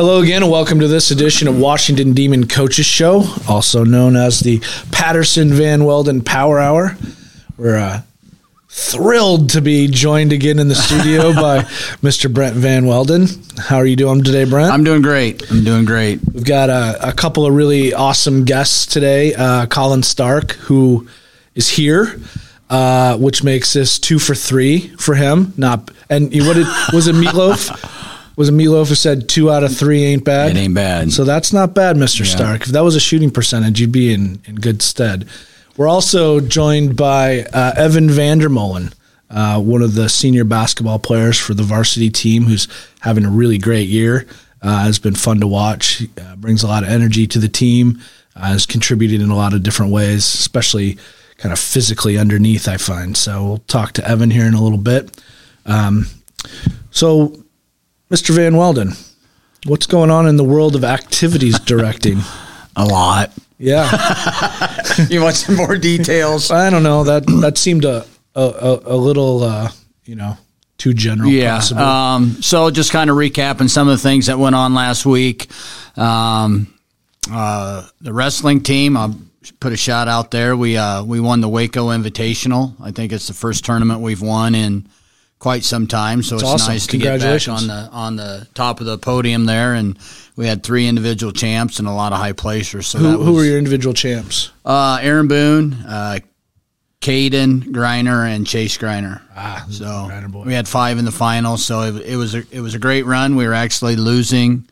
Hello again, and welcome to this edition of Washington Demon Coaches Show, also known as the Patterson Van Welden Power Hour. We're uh, thrilled to be joined again in the studio by Mr. Brent Van Welden. How are you doing today, Brent? I'm doing great. I'm doing great. We've got a, a couple of really awesome guests today. Uh, Collin Stark, who is here. Uh, which makes this two for three for him. Not and what did was it Meatloaf? was it Meatloaf who said two out of three ain't bad? It ain't bad. So that's not bad, Mr. Yeah. Stark. If that was a shooting percentage, you'd be in, in good stead. We're also joined by uh, Evan Vandermolen, uh, one of the senior basketball players for the varsity team, who's having a really great year. Uh, has been fun to watch. Uh, brings a lot of energy to the team. Uh, has contributed in a lot of different ways, especially kind of physically underneath. I find so. We'll talk to Evan here in a little bit. Um, so Mr. Van Welden, what's going on in the world of activities directing? A lot. Yeah. you want some more details? I don't know. That that seemed a a, a little uh, you know too general. Yeah. Um, so just kind of recapping some of the things that went on last week. Um, uh, the wrestling team. I'll put a shot out there. We uh, we won the Waco Invitational. I think it's the first tournament we've won in quite some time. So it's awesome. nice to get back on the on the top of the podium there, and we had three individual champs and a lot of high placers. So who, was, who were your individual champs? Uh, Aaron Boone, uh, Caden Griner, and Chase Griner. Ah, so we had five in the final. So it, it was a, it was a great run. We were actually losing.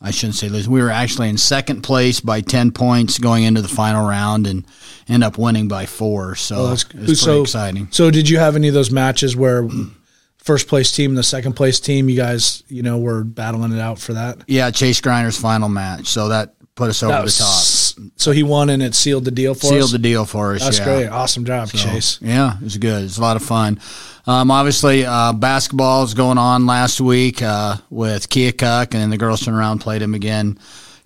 I shouldn't say losing. We were actually in second place by ten points going into the final round, and end up winning by four. So well, it was so, exciting. So did you have any of those matches where? First place team and the second place team, you guys, you know, were battling it out for that. Yeah, Chase Griner's final match. So that put us over was, the top. So he won and it sealed the deal for sealed us. Sealed the deal for us. That's yeah. great. Awesome job, so, Chase. Yeah, it was good. It's a lot of fun. Um, obviously, uh, basketball is going on last week uh, with Keokuk, and then the girls turned around played him again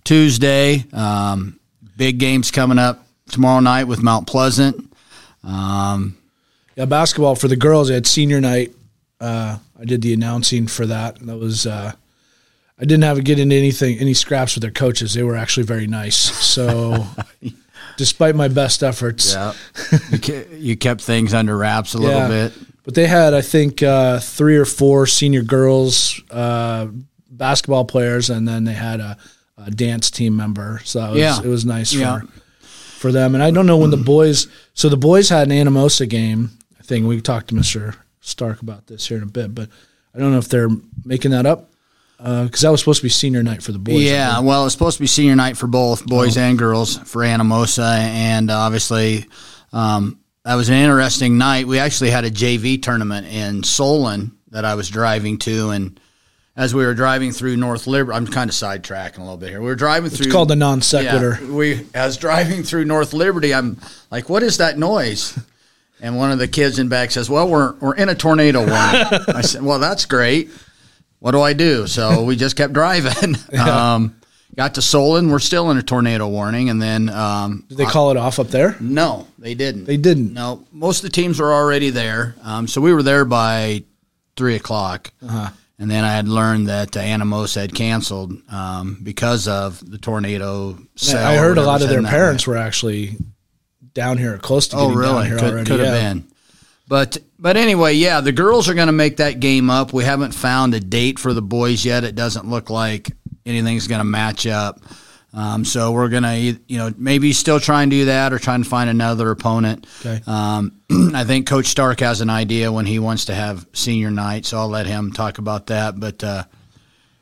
Tuesday. Um, big games coming up tomorrow night with Mount Pleasant. Um, yeah, basketball for the girls. They had senior night uh, I did the announcing for that. And that was uh, I didn't have to get into anything any scraps with their coaches. They were actually very nice. So despite my best efforts, yeah, you, kept, you kept things under wraps a little yeah. bit. But they had I think uh, three or four senior girls uh, basketball players, and then they had a, a dance team member. So was, yeah. it was nice yeah. for for them. And I don't know when the boys. So the boys had an Anamosa game. I think we talked to Mister Stark about this here in a bit, but I don't know if they're making that up because uh, that was supposed to be senior night for the boys. Yeah, well, it's supposed to be senior night for both boys oh. and girls for Anamosa, and obviously um, that was an interesting night. We actually had a JV tournament in Solon that I was driving to, and as we were driving through North Liberty, I'm kind of sidetracking a little bit here. We were driving through. It's called the non sequitur. Yeah, we as driving through North Liberty, I'm like, "What is that noise?" And one of the kids in back says, "Well, we're we're in a tornado warning." I said, "Well, that's great. What do I do?" So we just kept driving. Yeah. Um, got to Solon, we're still in a tornado warning, and then um, did they call it off up there? No, they didn't. They didn't. No, most of the teams were already there. Um, so we were there by three o'clock. Uh-huh. And then I had learned that uh, Anamosa had canceled um, because of the tornado. I heard a lot of their parents were actually down here, close to oh, getting really? down here could, already. Could have yeah. been. But but anyway, yeah, the girls are going to make that game up. We haven't found a date for the boys yet. It doesn't look like anything's going to match up. Um, so we're gonna, you know, maybe still try and do that, or try and find another opponent. Okay. Um, I think Coach Stark has an idea when he wants to have senior night, so I'll let him talk about that. But uh,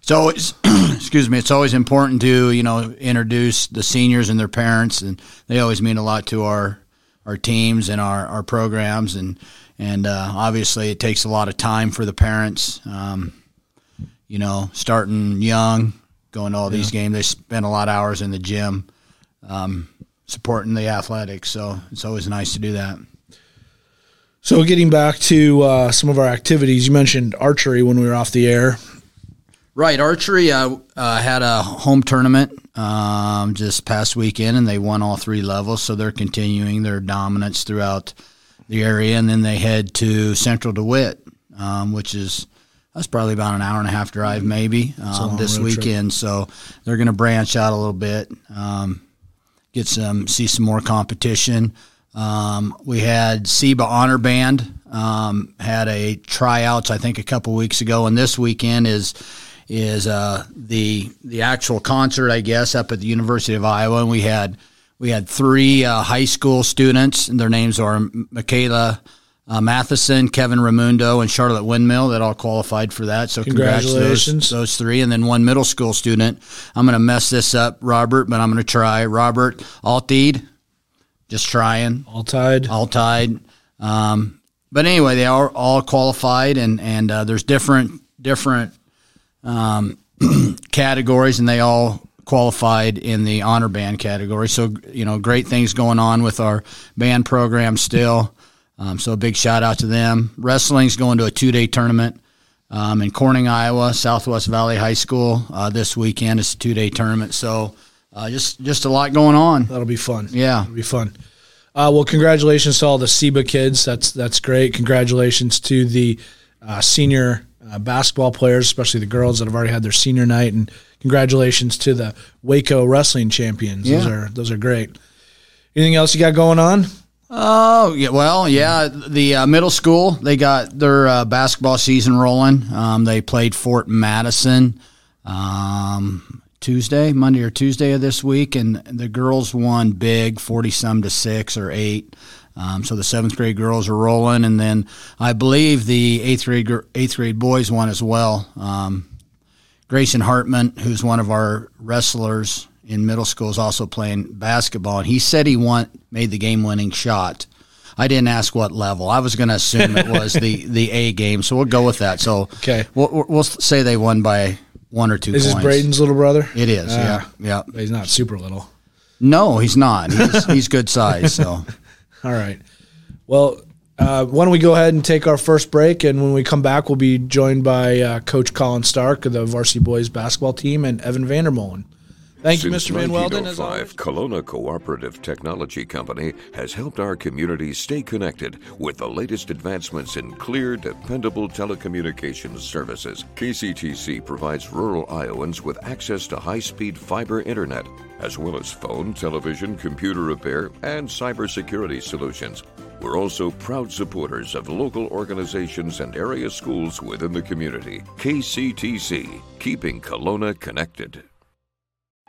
so it's excuse me, it's always important to you know introduce the seniors and their parents, and they always mean a lot to our our teams and our, our programs, and and uh, obviously it takes a lot of time for the parents. Um, you know, starting young, going to all yeah. these games, they spend a lot of hours in the gym, um, supporting the athletics. So it's always nice to do that. So, getting back to uh, some of our activities, you mentioned archery when we were off the air. Right, archery uh, uh, had a home tournament um, just past weekend, and they won all three levels. So they're continuing their dominance throughout the area, and then they head to Central DeWitt, um, which is that's probably about an hour and a half drive, maybe um, this weekend. Trip. So they're going to branch out a little bit, um, get some, see some more competition. Um, we had SEBA Honor Band um, had a tryouts, I think, a couple weeks ago, and this weekend is is uh, the the actual concert, I guess, up at the University of Iowa, and we had we had three uh, high school students, and their names are Michaela uh, Matheson, Kevin Ramundo, and Charlotte Windmill that all qualified for that. So congratulations, those, those, three, and then one middle school student. I'm going to mess this up, Robert, but I'm going to try Robert Altied. Just trying. Altied. Altied. Um, but anyway, they are all qualified, and and uh, there's different different um, categories, and they all qualified in the honor band category. So you know, great things going on with our band program still. Um, so a big shout out to them. Wrestling's going to a two day tournament um, in Corning, Iowa, Southwest Valley High School uh, this weekend. It's a two day tournament. So uh, just just a lot going on. That'll be fun. Yeah, it'll be fun. Uh, well, congratulations to all the SEBA kids. That's that's great. Congratulations to the uh, senior uh, basketball players, especially the girls that have already had their senior night, and congratulations to the Waco wrestling champions. Yeah. Those are those are great. Anything else you got going on? Oh yeah, well yeah. The uh, middle school they got their uh, basketball season rolling. Um, they played Fort Madison um, Tuesday, Monday or Tuesday of this week, and the girls won big, forty some to six or eight. Um, so the seventh grade girls are rolling, and then I believe the eighth grade eighth grade boys won as well. Um, Grayson Hartman, who's one of our wrestlers, in middle school is also playing basketball, and he said he want made the game winning shot. I didn't ask what level. I was going to assume it was the the A game, so we'll go with that. So okay, we'll, we'll say they won by one or two. Is points. this Braden's little brother? It is. Uh, yeah, yeah. He's not super little. No, he's not. He's, he's good size. So, all right. Well, uh, why don't we go ahead and take our first break? And when we come back, we'll be joined by uh, Coach Collin Stark of the varsity boys basketball team and Evan Vandermolen. Thank Since you, Mr. Van Welden. As oh always. Kalona Cooperative Technology Company has helped our community stay connected with the latest advancements in clear, dependable telecommunications services. KCTC provides rural Iowans with access to high speed fiber internet, as well as phone, television, computer repair, and cybersecurity solutions. We're also proud supporters of local organizations and area schools within the community. KCTC, keeping Kalona connected.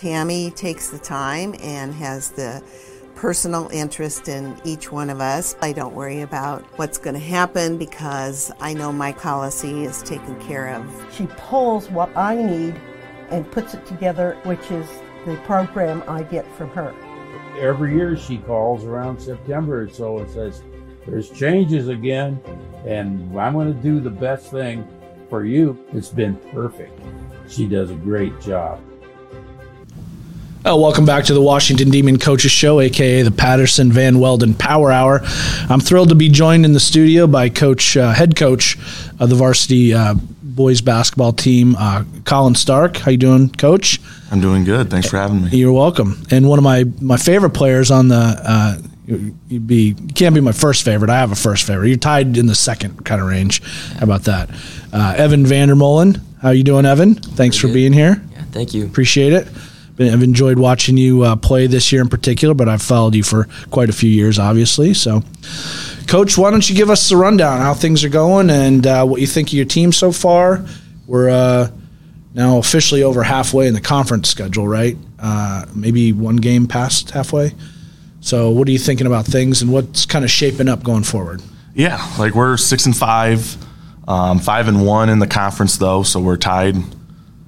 Tammy takes the time and has the personal interest in each one of us. I don't worry about what's going to happen because I know my policy is taken care of. She pulls what I need and puts it together, which is the program I get from her. Every year she calls around September or so and says, There's changes again, and I'm going to do the best thing for you. It's been perfect. She does a great job. Oh, welcome back to the Washington Demon Coaches Show, aka the Patterson Van Welden Power Hour. I'm thrilled to be joined in the studio by Coach, uh, head coach of the varsity uh, boys basketball team, uh, Collin Stark. How you doing, Coach? I'm doing good. Thanks for having me. You're welcome. And one of my my favorite players on the. Uh, you'd be can't be my first favorite. I have a first favorite. You're tied in the second kind of range. How about that? Uh, Evan Vandermolen. How you doing, Evan? Thanks for being here. Yeah, thank you. Appreciate it I've enjoyed watching you uh, play this year in particular, but I've followed you for quite a few years, obviously. So, Coach, why don't you give us a rundown how things are going and uh, what you think of your team so far? We're uh, now officially over halfway in the conference schedule, right? Uh, maybe one game past halfway. So, what are you thinking about things, and what's kind of shaping up going forward? Yeah, like we're six and five, um, five and one in the conference though, so we're tied.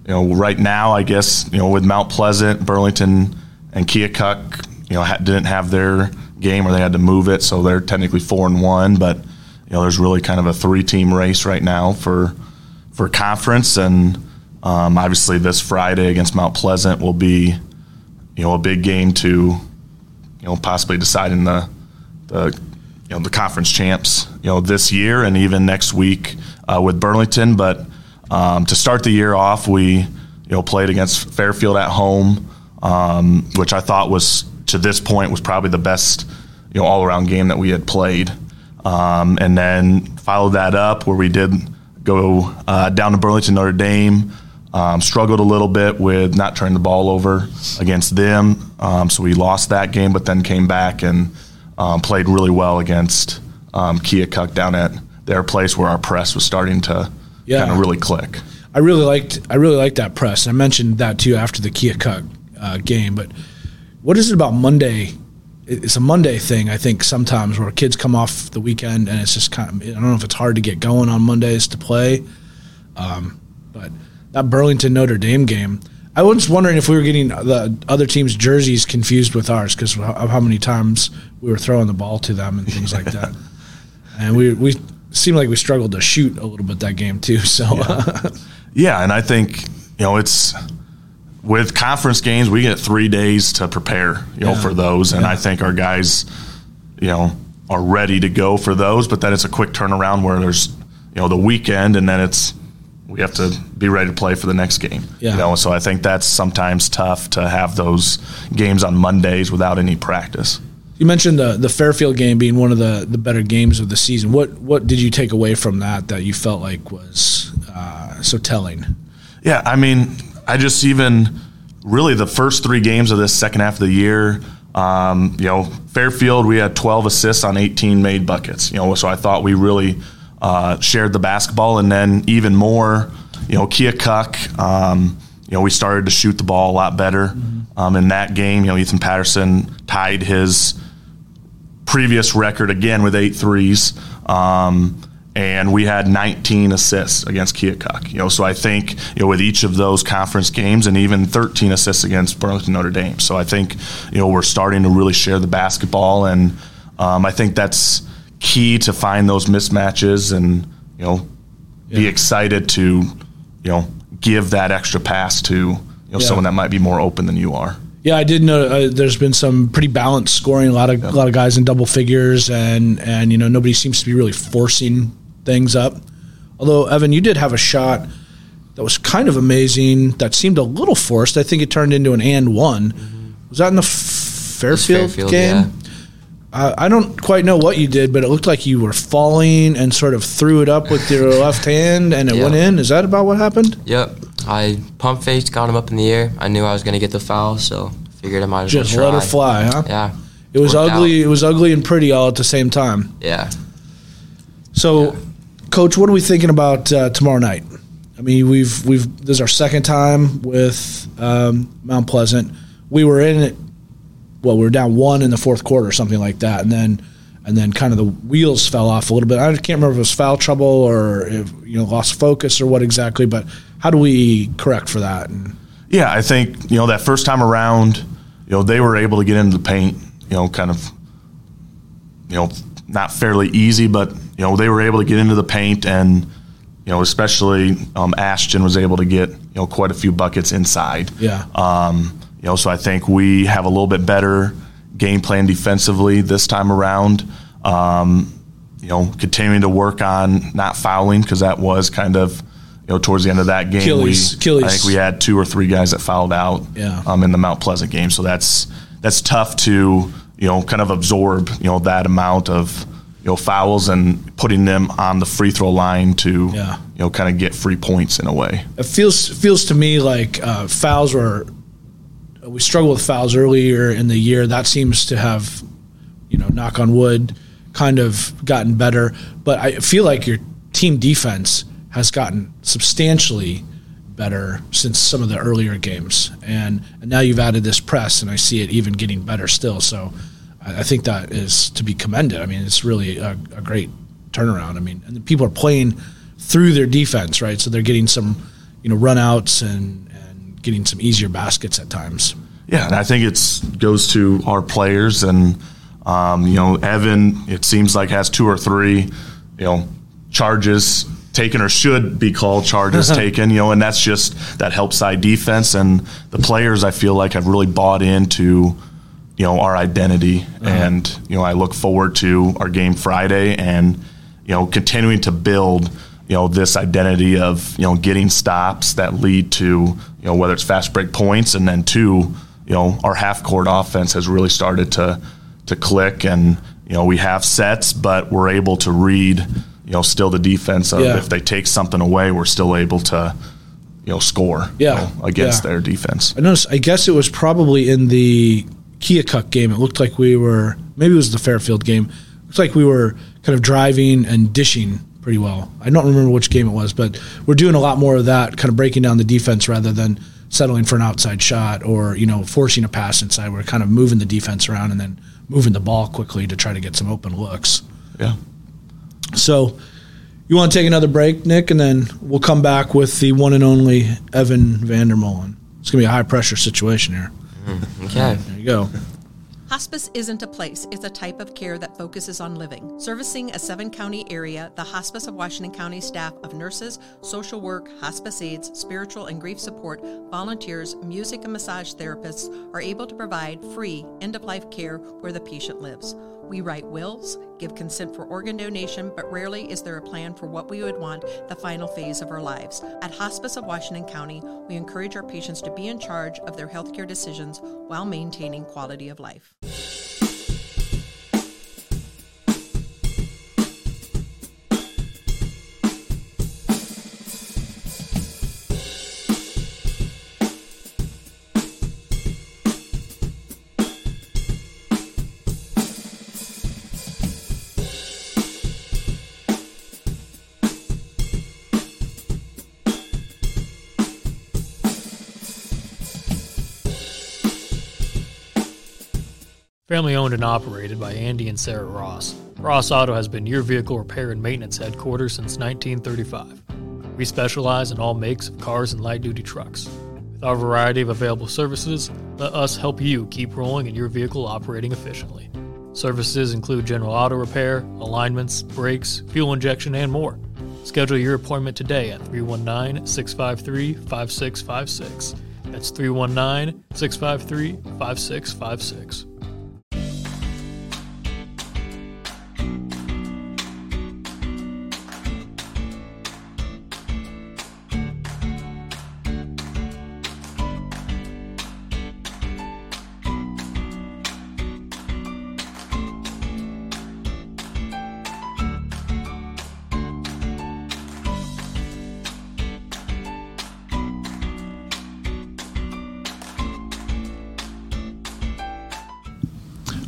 You know, right now, I guess you know with Mount Pleasant, Burlington, and Keokuk, you know, ha- didn't have their game or they had to move it, so they're technically four and one. But you know, there's really kind of a three-team race right now for for conference, and um, obviously this Friday against Mount Pleasant will be you know a big game to you know possibly deciding the the you know the conference champs you know this year and even next week uh, with Burlington. But um, to start the year off, we you know played against Fairfield at home, um, which I thought was to this point was probably the best you know all around game that we had played. Um, and then followed that up where we did go uh, down to Burlington Notre Dame. Um, struggled a little bit with not turning the ball over against them, um, so we lost that game. But then came back and um, played really well against Keokuk down at their place where our press was starting to yeah. kind of really click. I really liked I really liked that press. I mentioned that too after the Keokuk uh, game. But what is it about Monday? It's a Monday thing, I think, sometimes where kids come off the weekend and it's just kind of I don't know if it's hard to get going on Mondays to play. Um, but that Burlington Notre Dame game, I was wondering if we were getting the other team's jerseys confused with ours because of how many times we were throwing the ball to them and things like that. And we we seemed like we struggled to shoot a little bit that game too. So yeah, uh, yeah and I think you know it's with conference games we get three days to prepare you know yeah. for those, and yeah. I think our guys you know are ready to go for those. But then it's a quick turnaround where there's you know the weekend, and then it's we have to be ready to play for the next game. Yeah. You know, so I think that's sometimes tough to have those games on Mondays without any practice. You mentioned the the Fairfield game being one of the, the better games of the season. What what did you take away from that that you felt like was uh, so telling? Yeah, I mean, I just even really the first three games of this second half of the year. Um, you know, Fairfield, we had 12 assists on 18 made buckets. You know, so I thought we really uh, shared the basketball, and then even more, you know, Keokuk. Um, you know, we started to shoot the ball a lot better mm-hmm. um, in that game. You know, Ethan Patterson tied his previous record again with eight threes. Um, and we had 19 assists against Keokuk. You know, so I think you know with each of those conference games, and even 13 assists against Burlington Notre Dame. So I think you know we're starting to really share the basketball, and um, I think that's key to find those mismatches and you know yeah. be excited to you know give that extra pass to you know yeah. someone that might be more open than you are. Yeah, I did know uh, there's been some pretty balanced scoring. A lot of yeah. a lot of guys in double figures, and and you know nobody seems to be really forcing things up. Although Evan, you did have a shot that was kind of amazing. That seemed a little forced. I think it turned into an and one. Mm-hmm. Was that in the Fairfield, Fairfield game? Yeah. Uh, I don't quite know what you did, but it looked like you were falling and sort of threw it up with your left hand and it yep. went in. Is that about what happened? Yep. I pump faked, got him up in the air. I knew I was going to get the foul, so figured I might as well Just let her fly, huh? Yeah. It was ugly. Out. It was ugly and pretty all at the same time. Yeah. So, yeah. coach, what are we thinking about uh, tomorrow night? I mean, we've we've this is our second time with um, Mount Pleasant. We were in it well, we were down one in the fourth quarter or something like that, and then and then kind of the wheels fell off a little bit. I can't remember if it was foul trouble or if you know lost focus or what exactly, but how do we correct for that? And, yeah, I think you know that first time around, you know they were able to get into the paint, you know, kind of, you know, not fairly easy, but you know they were able to get into the paint and you know, especially um, Ashton was able to get you know quite a few buckets inside. Yeah. Um, you know, so I think we have a little bit better game plan defensively this time around. Um, you know, continuing to work on not fouling because that was kind of you know towards the end of that game. Achilles, we, Achilles. I think we had two or three guys that fouled out. Yeah. Um, in the Mount Pleasant game, so that's that's tough to you know kind of absorb you know that amount of you know fouls and putting them on the free throw line to yeah. you know kind of get free points in a way. It feels feels to me like uh, fouls were we struggled with fouls earlier in the year. That seems to have, you know, knock on wood, kind of gotten better. But I feel like your team defense has gotten substantially better since some of the earlier games, and, and now you've added this press, and I see it even getting better still. So I, I think that is to be commended. I mean, it's really a, a great turnaround. I mean, and people are playing through their defense, right? So they're getting some, you know, runouts and and getting some easier baskets at times. Yeah, and I think it's goes to our players and um, you know Evan. It seems like has two or three, you know, charges taken or should be called charges taken. You know, and that's just that help side defense and the players. I feel like have really bought into you know our identity, uh-huh. and you know I look forward to our game Friday and you know continuing to build you know this identity of you know getting stops that lead to you know whether it's fast break points and then two you know our half court offense has really started to to click and you know we have sets but we're able to read you know still the defense of Yeah. if they take something away we're still able to you know score you know, against Yeah. their defense I noticed. I guess it was probably in the Keokuk game. It looked like we were. Maybe it was the Fairfield game. It looked like we were kind of driving and dishing pretty well. I don't remember which game it was, but we're doing a lot more of that, kind of breaking down the defense rather than settling for an outside shot or you know forcing a pass inside. We're kind of moving the defense around and then moving the ball quickly to try to get some open looks. yeah So, you want to take another break, Nick, and then we'll come back with the one and only Evan Vandermolen. It's gonna be a high pressure situation here. Mm, okay. There you go. Hospice isn't a place, it's a type of care that focuses on living. Servicing a seven county area, the Hospice of Washington County staff of nurses, social work, hospice aides, spiritual and grief support, volunteers, music and massage therapists are able to provide free end of life care where the patient lives. We write wills, give consent for organ donation, but rarely is there a plan for what we would want the final phase of our lives. At Hospice of Washington County, we encourage our patients to be in charge of their healthcare decisions while maintaining quality of life. Family owned and operated by Andy and Sarah Ross. Ross Auto has been your vehicle repair and maintenance headquarters since 1935. We specialize in all makes of cars and light duty trucks. With our variety of available services, let us help you keep rolling and your vehicle operating efficiently. Services include general auto repair, alignments, brakes, fuel injection, and more. Schedule your appointment today at 319 653 5656. That's 319 653 5656.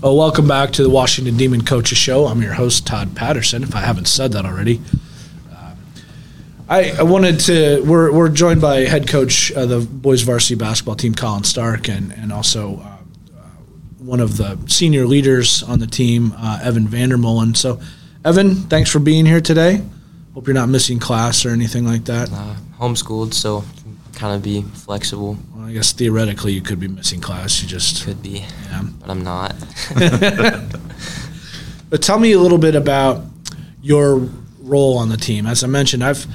Oh, welcome back to the Washington Demon Coaches Show. I'm your host, Todd Patterson, if I haven't said that already. Uh, I, I wanted to, we're, we're joined by head coach of the boys varsity basketball team, Collin Stark, and, and also uh, uh, one of the senior leaders on the team, uh, Evan Vandermolen. So, Evan, thanks for being here today. Hope you're not missing class or anything like that. Uh, homeschooled, so kind of be flexible. Well, I guess theoretically you could be missing class. You just Could be, yeah. but I'm not. But tell me a little bit about your role on the team. As I mentioned, I've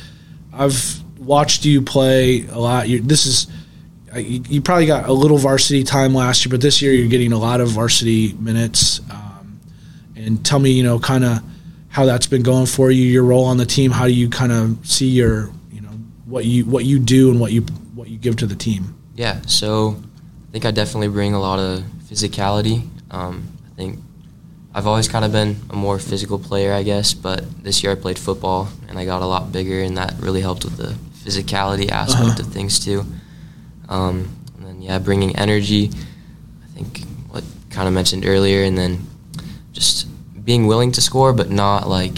I've watched you play a lot. you this is you, you probably got a little varsity time last year, but this year you're getting a lot of varsity minutes. Um, and tell me, you know, kind of how that's been going for you. Your role on the team. How do you kind of see your, what you what you do and what you what you give to the team. Yeah, so I think I definitely bring a lot of physicality. Um, I think I've always kind of been a more physical player, I guess, but this year I played football and I got a lot bigger, and that really helped with the physicality aspect Uh-huh. of things too. Um, and then yeah, bringing energy. I think what kind of mentioned earlier, and then just being willing to score, but not like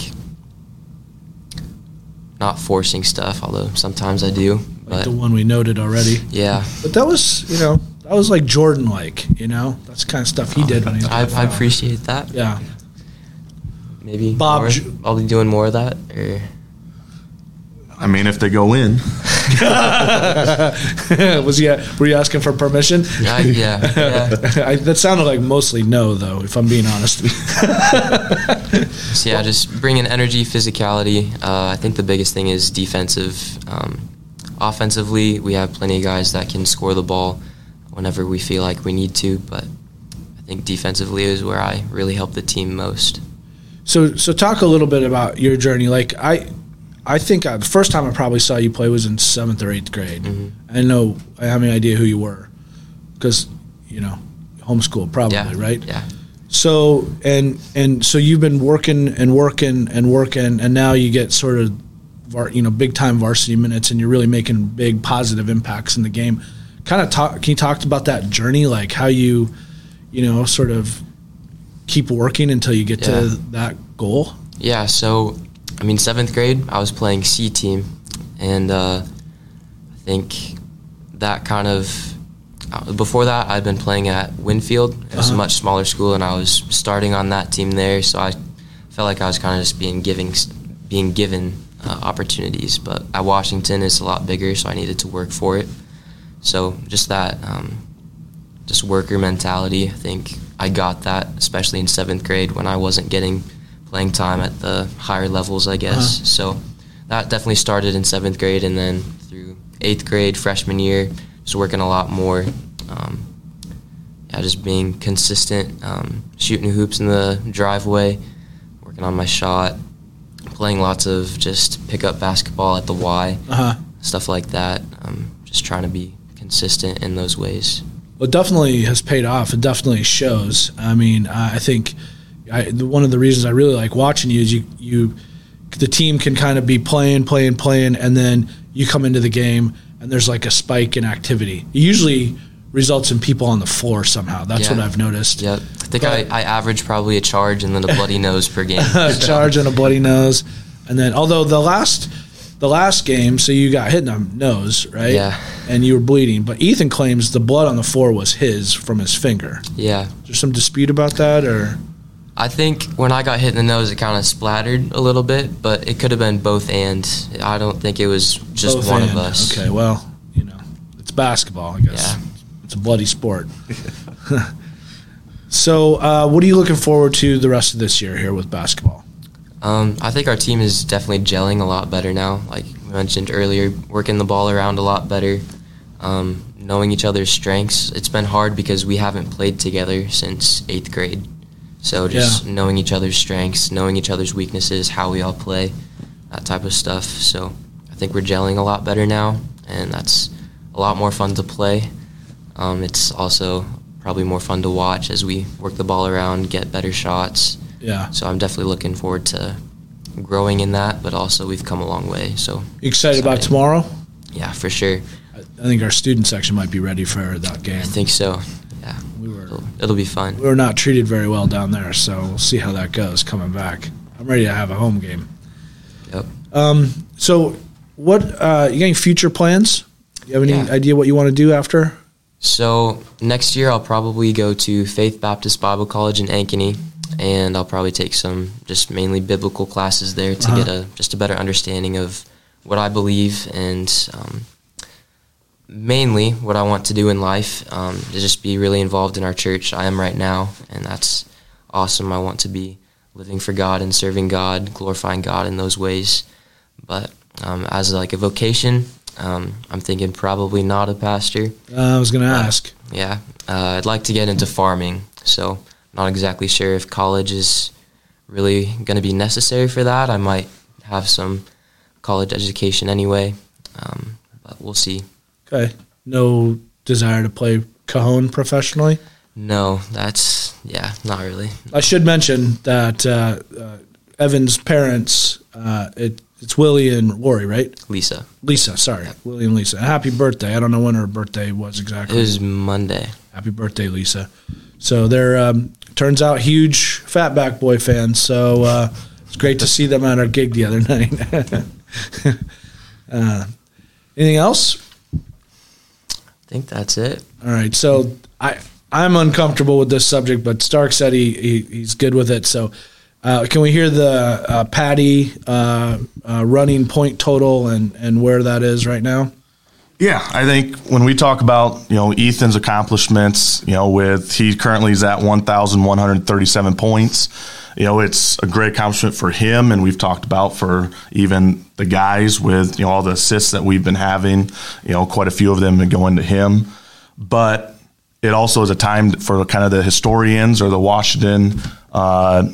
not forcing stuff. Although sometimes I do. Like the one we noted already. Yeah. But that was, you know, that was like Jordan like, you know? That's the kind of stuff he did when he was I, I appreciate that. Yeah. Maybe Bob, more. Ju- I'll be doing more of that. Or I mean, if they go in, was he? Were you asking for permission? I, yeah, yeah. I, that sounded like mostly no, though. If I'm being honest. So yeah, just bringing energy, physicality. Uh, I think the biggest thing is defensive. Um, offensively, we have plenty of guys that can score the ball whenever we feel like we need to, but I think defensively is where I really help the team most. so, so talk a little bit about your journey. Like I, I think I, the first time I probably saw you play was in seventh or eighth grade. Mm-hmm. I didn't know I have any idea who you were, because you know, homeschool probably Yeah, right. Yeah. So and and so you've been working and working and working, and now you get sort of, var, you know, big time varsity minutes, and you're really making big positive impacts in the game. Kind of talk. Can you talk about that journey, like how you, you know, sort of keep working until you get to that goal? Yeah, so I mean, seventh grade, I was playing C team, and uh, I think that kind of uh, before that, I'd been playing at Winfield. It was a Uh-huh. much smaller school, and I was starting on that team there, so I felt like I was kind of just being giving, being given uh, opportunities. But at Washington, it's a lot bigger, so I needed to work for it. So just that, um, just worker mentality. I think I got that, especially in seventh grade when I wasn't getting playing time at the higher levels, I guess. Uh-huh. So that definitely started in seventh grade, and then through eighth grade, freshman year, just working a lot more. Um, yeah, just being consistent, um, shooting hoops in the driveway, working on my shot, playing lots of just pick up basketball at the Y, Uh-huh. stuff like that. Um, just trying to be consistent in those ways. Well, it definitely has paid off. It definitely shows. I mean, I think I, the- one of the reasons I really like watching you is you, you the team can kind of be playing, playing, playing, and then you come into the game and there's like a spike in activity. It usually results in people on the floor somehow. That's Yeah. what I've noticed. Yep. I think I, I average probably a charge and then a bloody nose per game. a charge and a bloody nose, and then although the last the last game, so you got hit in the nose, right? Yeah. And you were bleeding, but Ethan claims the blood on the floor was his from his finger. Yeah. Is there some dispute about that, or I think when I got hit in the nose, it kind of splattered a little bit, but it could have been both and. I don't think it was just Both one and. of us. Okay, well, you know, it's basketball, I guess. Yeah. It's a bloody sport. so, uh, what are you looking forward to the rest of this year here with basketball? Um, I think our team is definitely gelling a lot better now. Like we mentioned earlier, working the ball around a lot better, um, knowing each other's strengths. It's been hard because we haven't played together since eighth grade. So just knowing each other's strengths, knowing each other's weaknesses, how we all play, that type of stuff. So I think we're gelling a lot better now, and that's a lot more fun to play. Um, it's also probably more fun to watch as we work the ball around, get better shots. Yeah. So I'm definitely looking forward to growing in that, but also we've come a long way. So You excited about tomorrow? yeah, for sure. I think our student section might be ready for that game. I think so. We were it'll, it'll be fun. we were not treated very well down there, so we'll see how that goes coming back. I'm ready to have a home game. Yep. Um, so, what uh, you got any future plans? You have any Yeah. idea what you want to do after? So next year I'll probably go to Faith Baptist Bible College in Ankeny, and I'll probably take some just mainly biblical classes there to Uh-huh. get a just a better understanding of what I believe and um, mainly what I want to do in life um, to just be really involved in our church. I am right now, and that's awesome. I want to be living for God and serving God, glorifying God in those ways. But um, as like a vocation, um, I'm thinking probably not a pastor. Uh, I was going to ask. Yeah, uh, I'd like to get into farming. So not exactly sure if college is really going to be necessary for that. I might have some college education anyway, um, but we'll see. Okay. No desire to play cajon professionally. No, that's yeah, not really. I should mention that uh, uh, Evan's parents. Uh, it It's Willie and Rory, right? Lisa. Lisa, sorry, Willie and Lisa. Happy birthday! I don't know when her birthday was exactly. It was Monday. Happy birthday, Lisa. So they're um, turns out huge Fatback Boy fans. So uh, it's great to see them at our gig the other night. uh, anything else? I think that's it. All right. So I I'm uncomfortable with this subject, but Stark said he, he he's good with it. So uh, can we hear the uh, Patty uh, uh, running point total and and where that is right now? Yeah, I think when we talk about you know Ethan's accomplishments, you know, with he currently is at 1,137 points. You know, it's a great accomplishment for him, and we've talked about for even the guys with you know all the assists that we've been having. You know, quite a few of them going to him, but it also is a time for kind of the historians or the Washington, uh,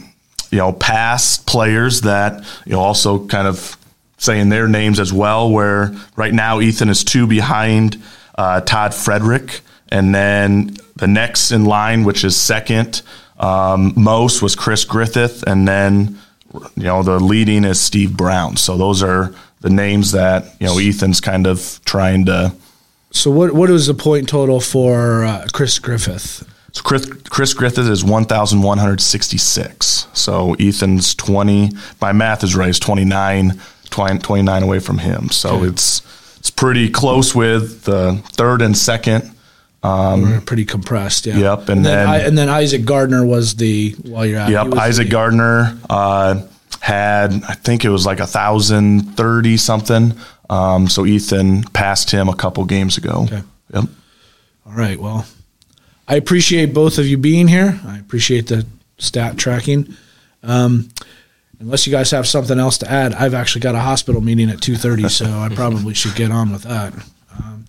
you know, past players that you know also kind of saying their names as well. Where right now Ethan is two behind uh, Todd Frederick, and then the next in line, which is second um, most, was Chris Griffith, and then you know the leading is Steve Brown. So those are the names that you know Ethan's kind of trying to. So what what is the point total for uh, Chris Griffith? So Chris, Chris Griffith is 1,166. So Ethan's 20. My math is right. Is 29, 20 29 away from him. So Okay. it's it's pretty close with the third and second. Um, We're pretty compressed, yeah. Yep, and and then, then- I, and then Isaac Gardner was the while you're at. he Yep, Isaac the- Gardner uh, had I think it was like a thousand thirty something. Um, so Ethan passed him a couple games ago. Okay. Yep. All right. Well, I appreciate both of you being here. I appreciate the stat tracking. Um, unless you guys have something else to add, I've actually got a hospital meeting at two thirty, so I probably should get on with that. Um,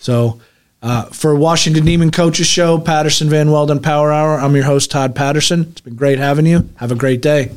so. Uh, for Washington Demon Coaches Show, Patterson Van Weldon Power Hour, I'm your host, Todd Patterson. It's been great having you. Have a great day.